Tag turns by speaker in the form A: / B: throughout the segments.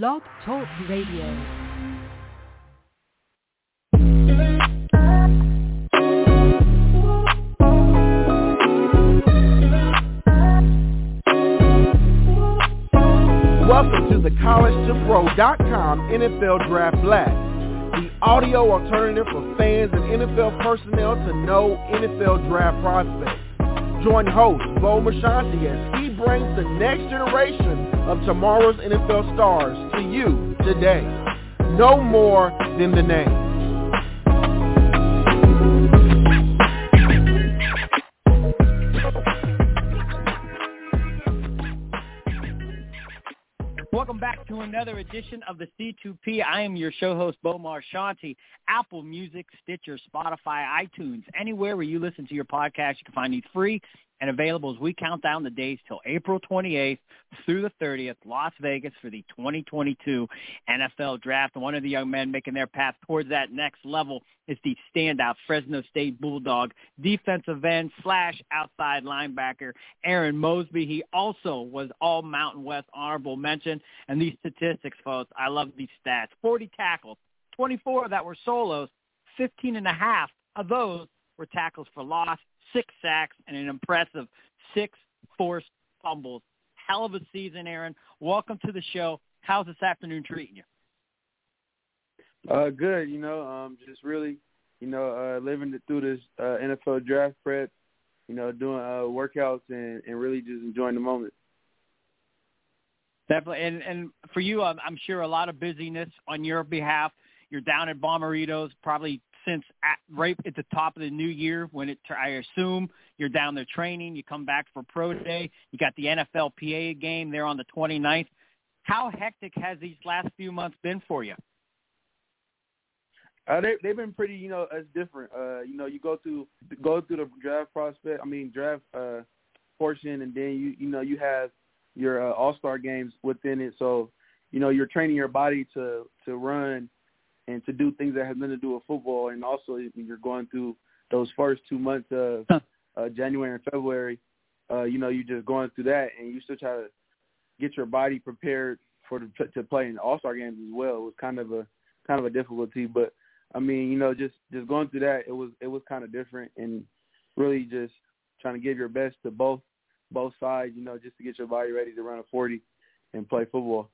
A: Blog Talk Radio.
B: Welcome to the College2Pro.com NFL Draft Blast, the audio alternative for fans and NFL personnel to know NFL draft prospects. Join host Bo Marchionte as he brings the next generation of tomorrow's NFL stars to you today. Know more than the name.
C: Welcome back to another edition of the C2P. I am your show host, Bo Marchionte. Apple Music, Stitcher, Spotify, iTunes, anywhere where you listen to your podcast, you can find these free and available as we count down the days till April 28th through the 30th, Las Vegas for the 2022 NFL Draft. And one of the young men making their path towards that next level is the standout Fresno State Bulldog defensive end slash outside linebacker Arron Mosby. He also was all Mountain West honorable mention. And these statistics, folks, I love these stats. 40 tackles, 24 that were solos, 15 and a half of those were tackles for loss six sacks, and an impressive six forced fumbles. Hell of a season, Arron. Welcome to the show. How's this afternoon treating you?
D: Uh, good. You know, um, just really, you know, uh, living through this uh, NFL draft prep. You know, doing uh, workouts and, and really just enjoying the moment.
C: Definitely, and and for you, I'm, I'm sure a lot of busyness on your behalf. You're down at Bommarito's, probably since at, right at the top of the new year when it I assume you're down there training, you come back for pro day, you got the NFLPA game there on the 29th. How hectic has these last few months been for you?
D: Uh, they they've been pretty, you know, it's different. Uh, you know, you go through go through the draft prospect, I mean draft uh portion, and then you you know you have your uh, All Star games within it. So, you know, you're training your body to to run and to do things that have nothing to do with football. And also, when you're going through those first two months of uh, January and February, uh, you know, you're just going through that, and you still try to get your body prepared for the, to play in All Star games as well. It was kind of a kind of a difficulty, but I mean, you know, just just going through that, it was it was kind of different, and really just trying to give your best to both both sides, you know, just to get your body ready to run a 40 and play football.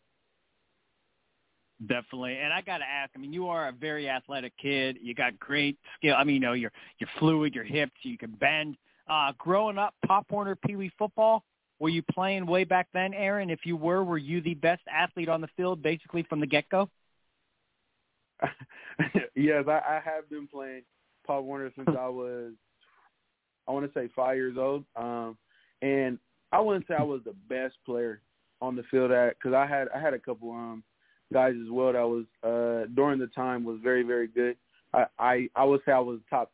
C: Definitely, and I got to ask. I mean, you are a very athletic kid. You got great skill. I mean, you know, you're you're fluid. You're hips. You can bend. Uh, growing up, Pop Warner Pee Wee football. Were you playing way back then, Arron? If you were, were you the best athlete on the field, basically from the get go?
D: yes, I, I have been playing Pop Warner since I was, I want to say five years old. Um, and I wouldn't say I was the best player on the field at because I had I had a couple um guys as well that was uh during the time was very very good. I I, I would say I was top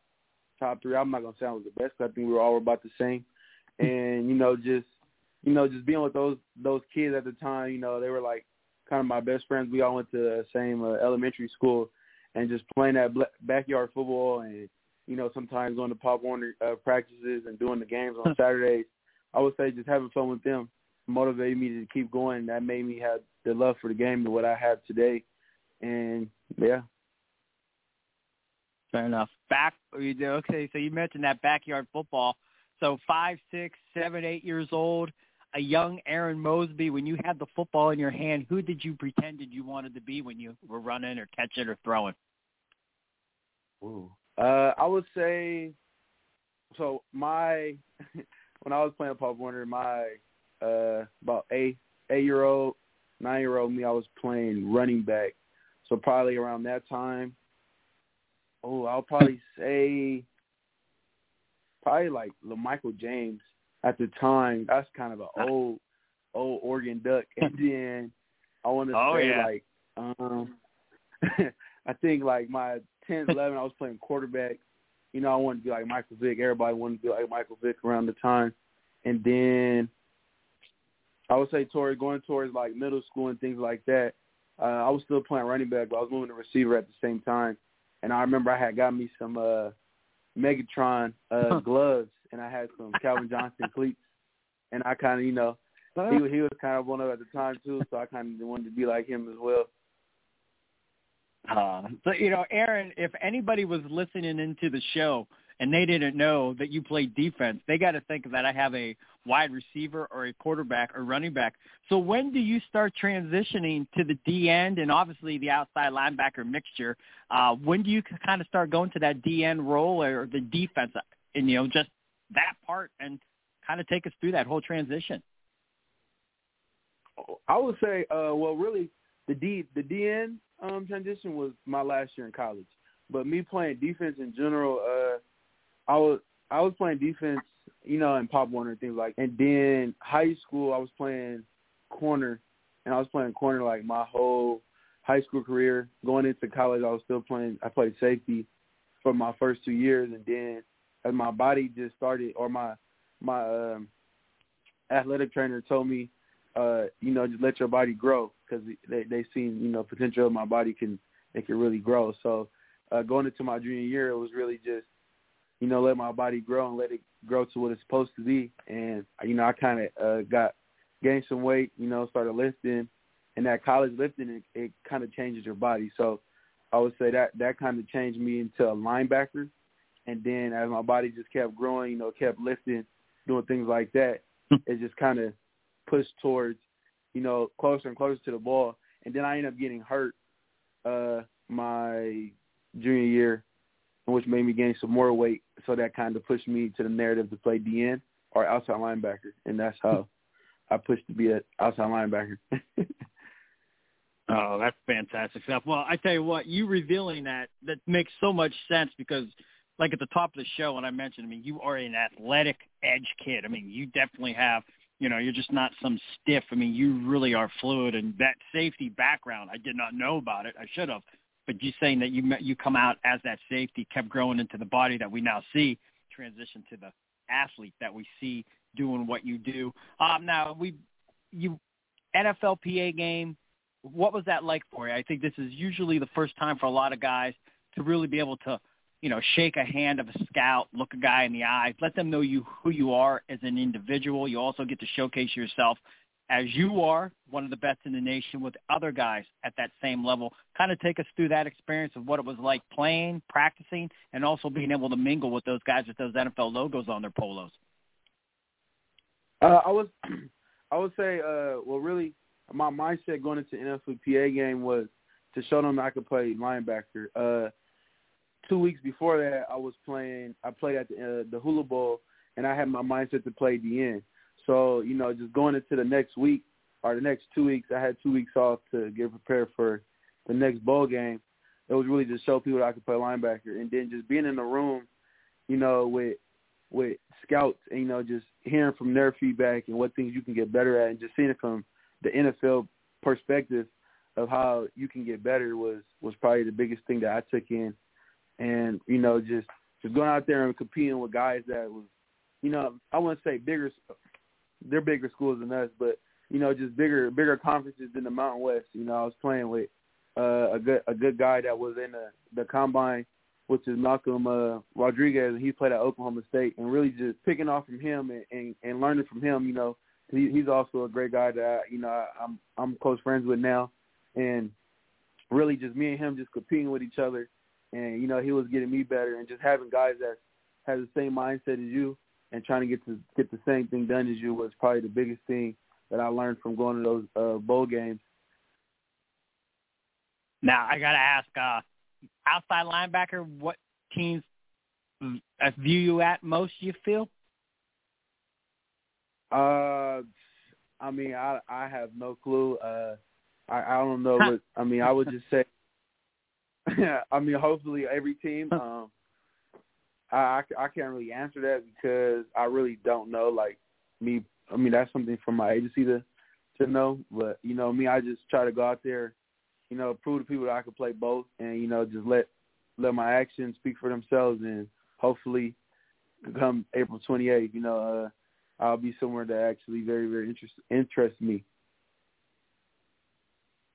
D: top three. I'm not gonna say I was the best. I think we were all about the same. And you know just you know just being with those those kids at the time, you know they were like kind of my best friends. We all went to the same uh, elementary school, and just playing that backyard football and you know sometimes going to Pop Warner uh, practices and doing the games on Saturdays. I would say just having fun with them motivated me to keep going. That made me have the love for the game and what I have today. And yeah.
C: Fair enough. Back okay, so you mentioned that backyard football. So five, six, seven, eight years old, a young Arron Mosby, when you had the football in your hand, who did you pretended you wanted to be when you were running or catching or throwing?
D: Ooh. Uh I would say so my when I was playing Pop Warner, my uh about eight eight year old, nine year old me, I was playing running back. So probably around that time. Oh, I'll probably say probably like LaMichael James at the time. That's kind of an old old Oregon Duck. And then I want to
C: oh,
D: say
C: yeah.
D: like um I think like my 10th, 11, I was playing quarterback. You know, I wanted to be like Michael Vick. Everybody wanted to be like Michael Vick around the time. And then I would say towards going towards like middle school and things like that. Uh, I was still playing running back, but I was moving to receiver at the same time. And I remember I had got me some uh Megatron uh gloves and I had some Calvin Johnson cleats and I kind of, you know, he he was kind of one of at the time too, so I kind of wanted to be like him as well.
C: Uh, so you know, Arron, if anybody was listening into the show and they didn't know that you played defense, they got to think that I have a wide receiver or a quarterback or running back. So when do you start transitioning to the D end and obviously the outside linebacker mixture? Uh, when do you kind of start going to that D end role or the defense and you know just that part and kind of take us through that whole transition?
D: I would say, uh, well, really, the D the DN um, transition was my last year in college. But me playing defense in general, uh, I was I was playing defense, you know, in Pop Warner and things like. And then high school, I was playing corner, and I was playing corner like my whole high school career. Going into college, I was still playing. I played safety for my first two years, and then as my body just started, or my my um, athletic trainer told me uh, you know, just let your body grow because they they seen you know potential of my body can it can really grow. So uh, going into my junior year, it was really just you know let my body grow and let it grow to what it's supposed to be. And you know, I kind of uh, got gained some weight. You know, started lifting, and that college lifting it, it kind of changes your body. So I would say that that kind of changed me into a linebacker. And then as my body just kept growing, you know, kept lifting, doing things like that, hmm. it just kind of pushed towards, you know, closer and closer to the ball. And then I ended up getting hurt uh my junior year, which made me gain some more weight. So that kind of pushed me to the narrative to play DN or outside linebacker, and that's how I pushed to be an outside linebacker.
C: oh, that's fantastic stuff. Well, I tell you what, you revealing that that makes so much sense because like at the top of the show when I mentioned, I mean, you are an athletic edge kid. I mean, you definitely have you know, you're just not some stiff. I mean, you really are fluid, and that safety background, I did not know about it. I should have. But you saying that you you come out as that safety, kept growing into the body that we now see, transition to the athlete that we see doing what you do. Um, now we, you, NFLPA game. What was that like for you? I think this is usually the first time for a lot of guys to really be able to you know, shake a hand of a scout, look a guy in the eye, let them know you who you are as an individual. You also get to showcase yourself as you are, one of the best in the nation with other guys at that same level. Kind of take us through that experience of what it was like playing, practicing, and also being able to mingle with those guys with those NFL logos on their polos.
D: Uh, I was, I would say, uh, well, really, my mindset going into NFLPA game was to show them I could play linebacker. Uh, two weeks before that, I was playing. I played at the, uh, the Hula Bowl, and I had my mindset to play the end. So you know, just going into the next week or the next two weeks, I had two weeks off to get prepared for the next bowl game. It was really just show people that I could play linebacker, and then just being in the room, you know, with with scouts, and you know, just hearing from their feedback and what things you can get better at, and just seeing it from the NFL perspective of how you can get better was was probably the biggest thing that I took in and you know just just going out there and competing with guys that was, you know, I wouldn't say bigger, they're bigger schools than us, but you know, just bigger bigger conferences than the Mountain West. You know, I was playing with uh, a good a good guy that was in the the combine, which is Malcolm uh, Rodriguez, and he played at Oklahoma State, and really just picking off from him and and, and learning from him. You know, he, he's also a great guy that I, you know I, I'm I'm close friends with now, and really just me and him just competing with each other and you know he was getting me better, and just having guys that have the same mindset as you and trying to get to get the same thing done as you was probably the biggest thing that I learned from going to those uh, bowl games.
C: Now I gotta ask, uh, outside linebacker, what teams view you at most? You feel?
D: Uh, I mean, I I have no clue. Uh, I I don't know what I mean. I would just say I mean, hopefully every team. Um, I, I can't really answer that because I really don't know. Like me, I mean that's something for my agency to to know. But you know, me, I just try to go out there, you know, prove to people that I can play both, and you know, just let let my actions speak for themselves, and hopefully, come April 28th, you know, uh, I'll be somewhere that actually very very interest interests me.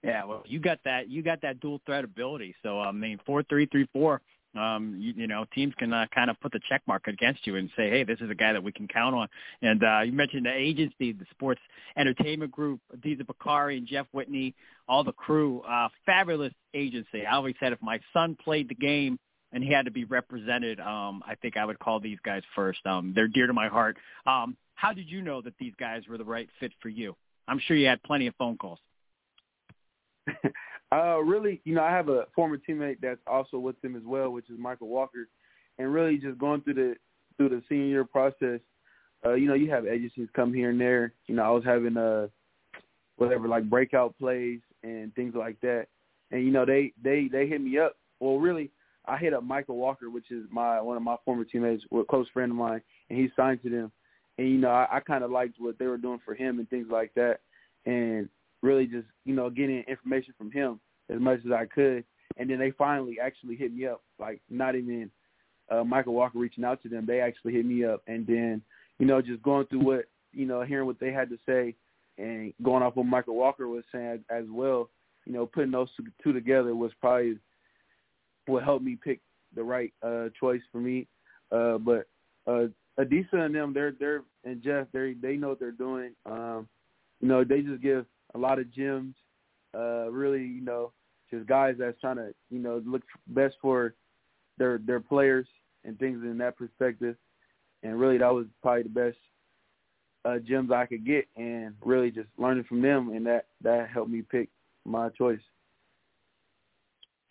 C: Yeah, well, you got that. You got that dual threat ability. So I mean, four three three four. Um, you, you know, teams can uh, kind of put the check mark against you and say, hey, this is a guy that we can count on. And uh, you mentioned the agency, the sports entertainment group, Adisa Bakari and Jeff Whitney, all the crew, uh, fabulous agency. I always said if my son played the game and he had to be represented, um, I think I would call these guys first. Um, they're dear to my heart. Um, how did you know that these guys were the right fit for you? I'm sure you had plenty of phone calls.
D: uh, really, you know, I have a former teammate that's also with them as well, which is Michael Walker, and really just going through the through the senior year process. Uh, you know, you have agencies come here and there. You know, I was having uh whatever like breakout plays and things like that, and you know they they they hit me up. Well, really, I hit up Michael Walker, which is my one of my former teammates, a close friend of mine, and he signed to them. And you know, I, I kind of liked what they were doing for him and things like that, and really just you know getting information from him as much as I could. And then they finally actually hit me up, like not even uh, Michael Walker reaching out to them. They actually hit me up, and then you know just going through what you know, hearing what they had to say, and going off what Michael Walker was saying as well. You know, putting those two together was probably what helped me pick the right uh choice for me. Uh but uh Adisa and them they're they're and Jeff they they know what they're doing. Um you know, they just give a lot of gems. Uh really, you know, just guys that's trying to, you know, look best for their their players and things in that perspective. And really that was probably the best uh gems I could get and really just learning from them and that that helped me pick my choice.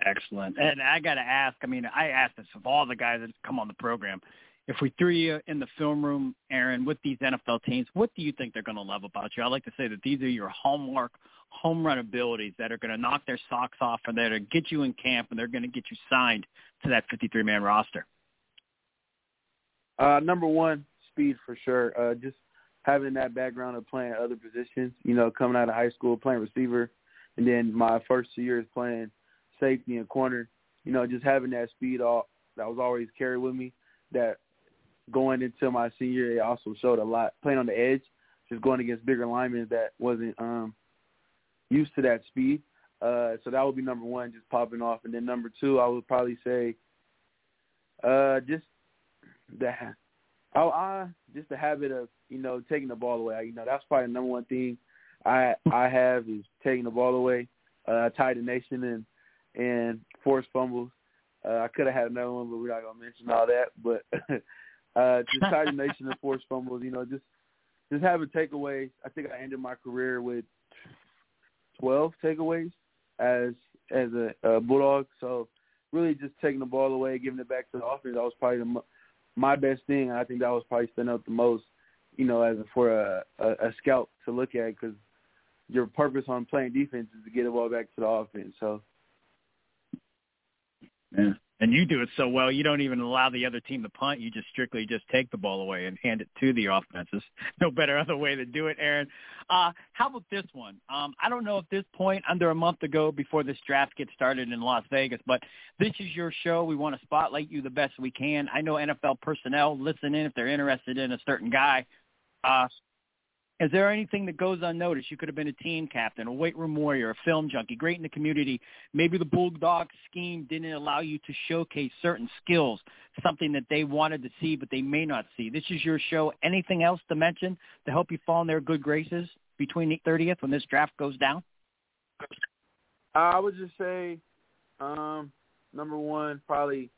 C: Excellent. And I got to ask, I mean, I asked this of all the guys that come on the program. If we threw you in the film room, Arron, with these NFL teams, what do you think they're going to love about you? I like to say that these are your hallmark home run abilities that are going to knock their socks off and they're going to get you in camp and they're going to get you signed to that 53-man roster.
D: Uh, number one, speed for sure. Uh, just having that background of playing other positions, you know, coming out of high school, playing receiver, and then my first two years playing safety and corner, you know, just having that speed all that was always carried with me. That going into my senior year, it also showed a lot. Playing on the edge, just going against bigger linemen that wasn't um used to that speed. Uh, so that would be number one, just popping off. And then number two, I would probably say, uh, just the, oh, I just the habit of you know taking the ball away. You know, that's probably the number one thing I I have is taking the ball away. Uh, I tied the nation and and forced fumbles. Uh, I could have had another one, but we're not gonna mention all that. But uh, just Titan Nation and forced fumbles, you know, just just having takeaways. I think I ended my career with twelve takeaways as as a, a bulldog. So really, just taking the ball away, giving it back to the offense. That was probably the, my best thing. I think that was probably standing out the most, you know, as a, for a, a, a scout to look at because your purpose on playing defense is to get the ball back to the offense. So
C: yeah. And you do it so well, you don't even allow the other team to punt. You just strictly just take the ball away and hand it to the offenses. No better other way to do it, Arron. Uh, how about this one? Um, I don't know at this point, under a month ago before this draft gets started in Las Vegas, but this is your show. We want to spotlight you the best we can. I know NFL personnel listen in if they're interested in a certain guy. Uh, is there anything that goes unnoticed? You could have been a team captain, a weight room warrior, a film junkie, great in the community. Maybe the Bulldog scheme didn't allow you to showcase certain skills, something that they wanted to see but they may not see. This is your show. Anything else to mention to help you fall in their good graces between the 30th when this draft goes down?
D: I would just say, um, number one, probably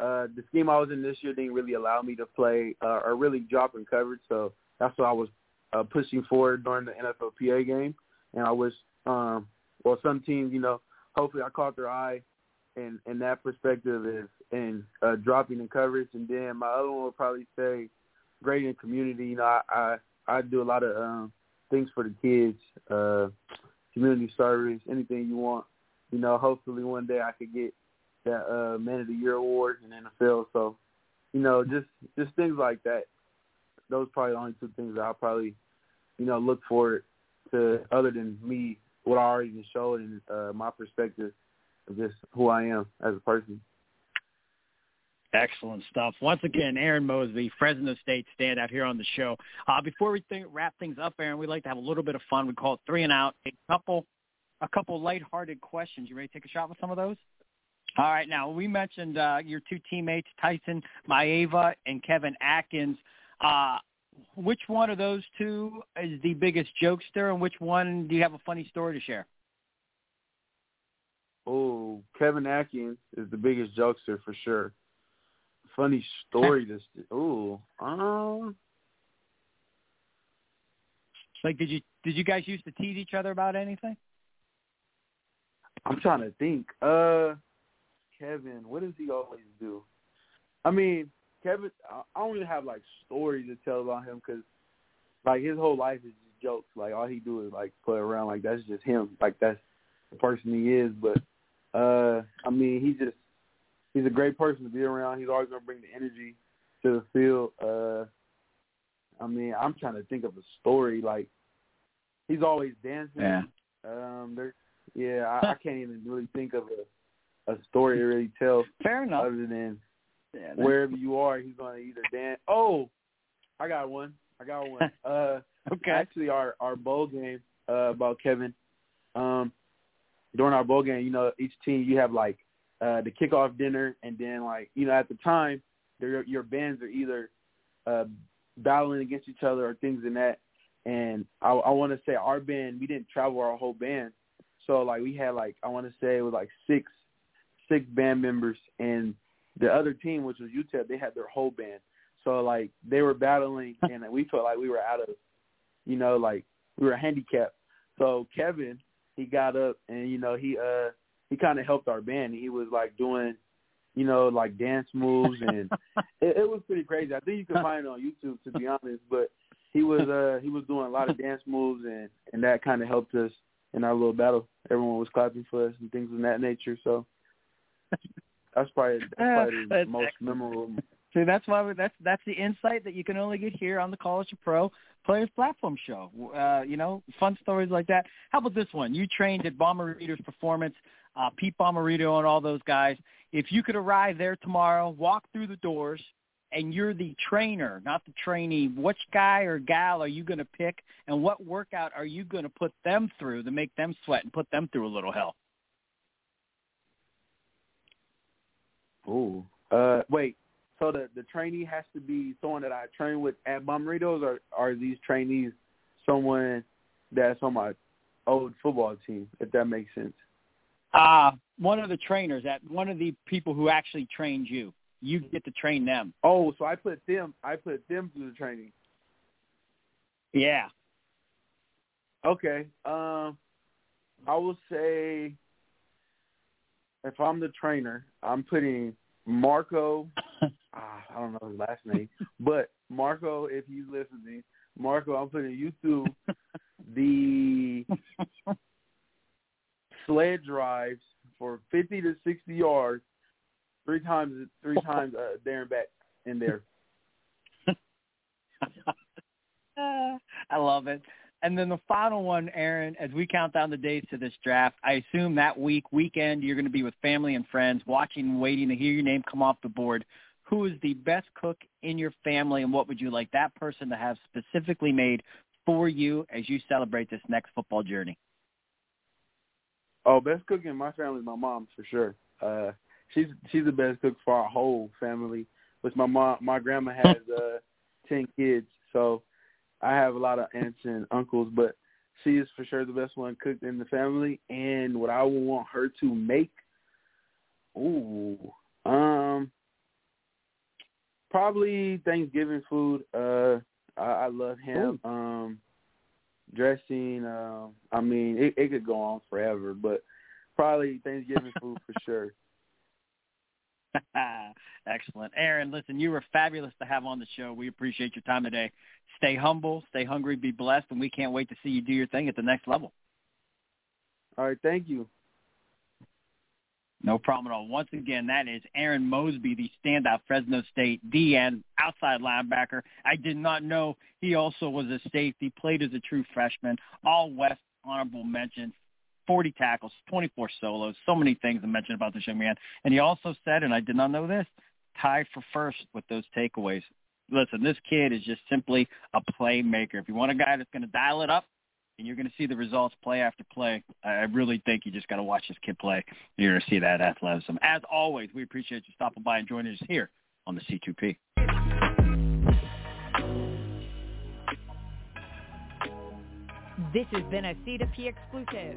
D: uh, the scheme I was in this year didn't really allow me to play uh, or really drop in coverage, so that's what I was uh, pushing forward during the NFLPA game. And I wish, um, well, some teams, you know, hopefully I caught their eye in in that perspective is in uh, dropping in coverage. And then my other one would probably say great in community. You know, I I, I do a lot of um, things for the kids, uh, community service, anything you want. You know, hopefully one day I could get that uh, Man of the Year award in NFL. So, you know, just just things like that. Those probably the only two things that I'll probably you know, look forward to other than me, what I already showed and uh, my perspective of just who I am as a person.
C: Excellent stuff. Once again, Arron Mosby, Fresno State standout here on the show. Uh, before we wrap things up, Arron, we'd like to have a little bit of fun. We call it three and out. A couple, a couple lighthearted questions. You ready to take a shot with some of those? All right, now we mentioned uh, your two teammates, Tyson Maeva and Kevin Atkins. Uh, which one of those two is the biggest jokester, and which one do you have a funny story to share?
D: Oh, Kevin Atkins is the biggest jokester for sure. Funny story to oh, um,
C: like did you did you guys used to tease each other about anything?
D: I'm trying to think. Uh, Kevin, what does he always do? I mean, Kevin, I don't really have like stories to tell about him because like his whole life is just jokes. Like all he do is like play around. Like that's just him. Like that's the person he is. But uh, I mean, he just he's a great person to be around. He's always gonna bring the energy to the field. Uh, I mean, I'm trying to think of a story. Like he's always dancing.
C: Yeah.
D: Um, there. Yeah, I, I can't even really think of a a story to really tell.
C: Fair enough.
D: Other than
C: yeah,
D: wherever you are, he's going to either dance. Oh, I got one. I got one. Uh,
C: okay.
D: Actually, our our bowl game uh, about Kevin. Um, during our bowl game, you know, each team you have like uh, the kickoff dinner, and then like you know at the time, your your bands are either uh, battling against each other or things in that. And I, I want to say our band, we didn't travel our whole band, so like we had like I want to say it was like six six band members, and the other team, which was UTEP, they had their whole band. So like they were battling, and we felt like we were out of, you know, like we were handicapped. So Kevin, he got up and you know he uh he kind of helped our band. He was like doing, you know, like dance moves, and it, it was pretty crazy. I think you can find it on YouTube to be honest, but he was uh he was doing a lot of dance moves, and and that kind of helped us in our little battle. Everyone was clapping for us and things of that nature. So that's probably that's probably the most
C: excellent.
D: memorable.
C: See, that's why we, that's that's the insight that you can only get here on the College2Pro Players Platform Show. Uh, you know, fun stories like that. How about this one? You trained at Bommarito's Performance, uh, Pete Bommarito and all those guys. If you could arrive there tomorrow, walk through the doors, and you're the trainer, not the trainee, which guy or gal are you going to pick, and what workout are you going to put them through to make them sweat and put them through a little hell?
D: Ooh. Uh, wait. So the the trainee has to be someone that I train with at Bommarito's, or are these trainees someone that's on my old football team? If that makes sense.
C: Uh, one of the trainers, at one of the people who actually trained you. You get to train them.
D: Oh, so I put them. I put them through the training.
C: Yeah.
D: Okay. Um, I will say if I'm the trainer, I'm putting Marco. ah, I don't know his last name, but Marco, if he's listening, Marco, I'm putting you through the sled drives for 50 to 60 yards, three times, three times uh, there and back in there.
C: I love it. And then the final one, Arron, as we count down the days to this draft, I assume that week, weekend, you're going to be with family and friends, watching, waiting to hear your name come off the board. Who is the best cook in your family, and what would you like that person to have specifically made for you as you celebrate this next football journey?
D: Oh, best cook in my family is my mom for sure. Uh, she's she's the best cook for our whole family. Which my mom, my grandma has uh, ten kids, so I have a lot of aunts and uncles, but she is for sure the best one cooked in the family. And what I would want her to make, ooh, um, probably Thanksgiving food. Uh, I, I love ham.
C: Ooh.
D: Um, dressing. Um, I mean, it, it could go on forever, but probably Thanksgiving food for sure.
C: Excellent. Arron, listen, you were fabulous to have on the show. We appreciate your time today. Stay humble, stay hungry, be blessed, and we can't wait to see you do your thing at the next level.
D: All right, thank you.
C: No problem at all. Once again, that is Arron Mosby, the standout Fresno State DN outside linebacker. I did not know he also was a safety, played as a true freshman, all West honorable mention, 40 tackles, 24 solos, so many things to mention about this young man. And he also said, and I did not know this, tied for first with those takeaways. Listen, this kid is just simply a playmaker. If you want a guy that's going to dial it up, and you're going to see the results play after play. I really think you just got to watch this kid play. You're going to see that athleticism. As always, we appreciate you stopping by and joining us here on the C2P.
A: This has been a C2P exclusive.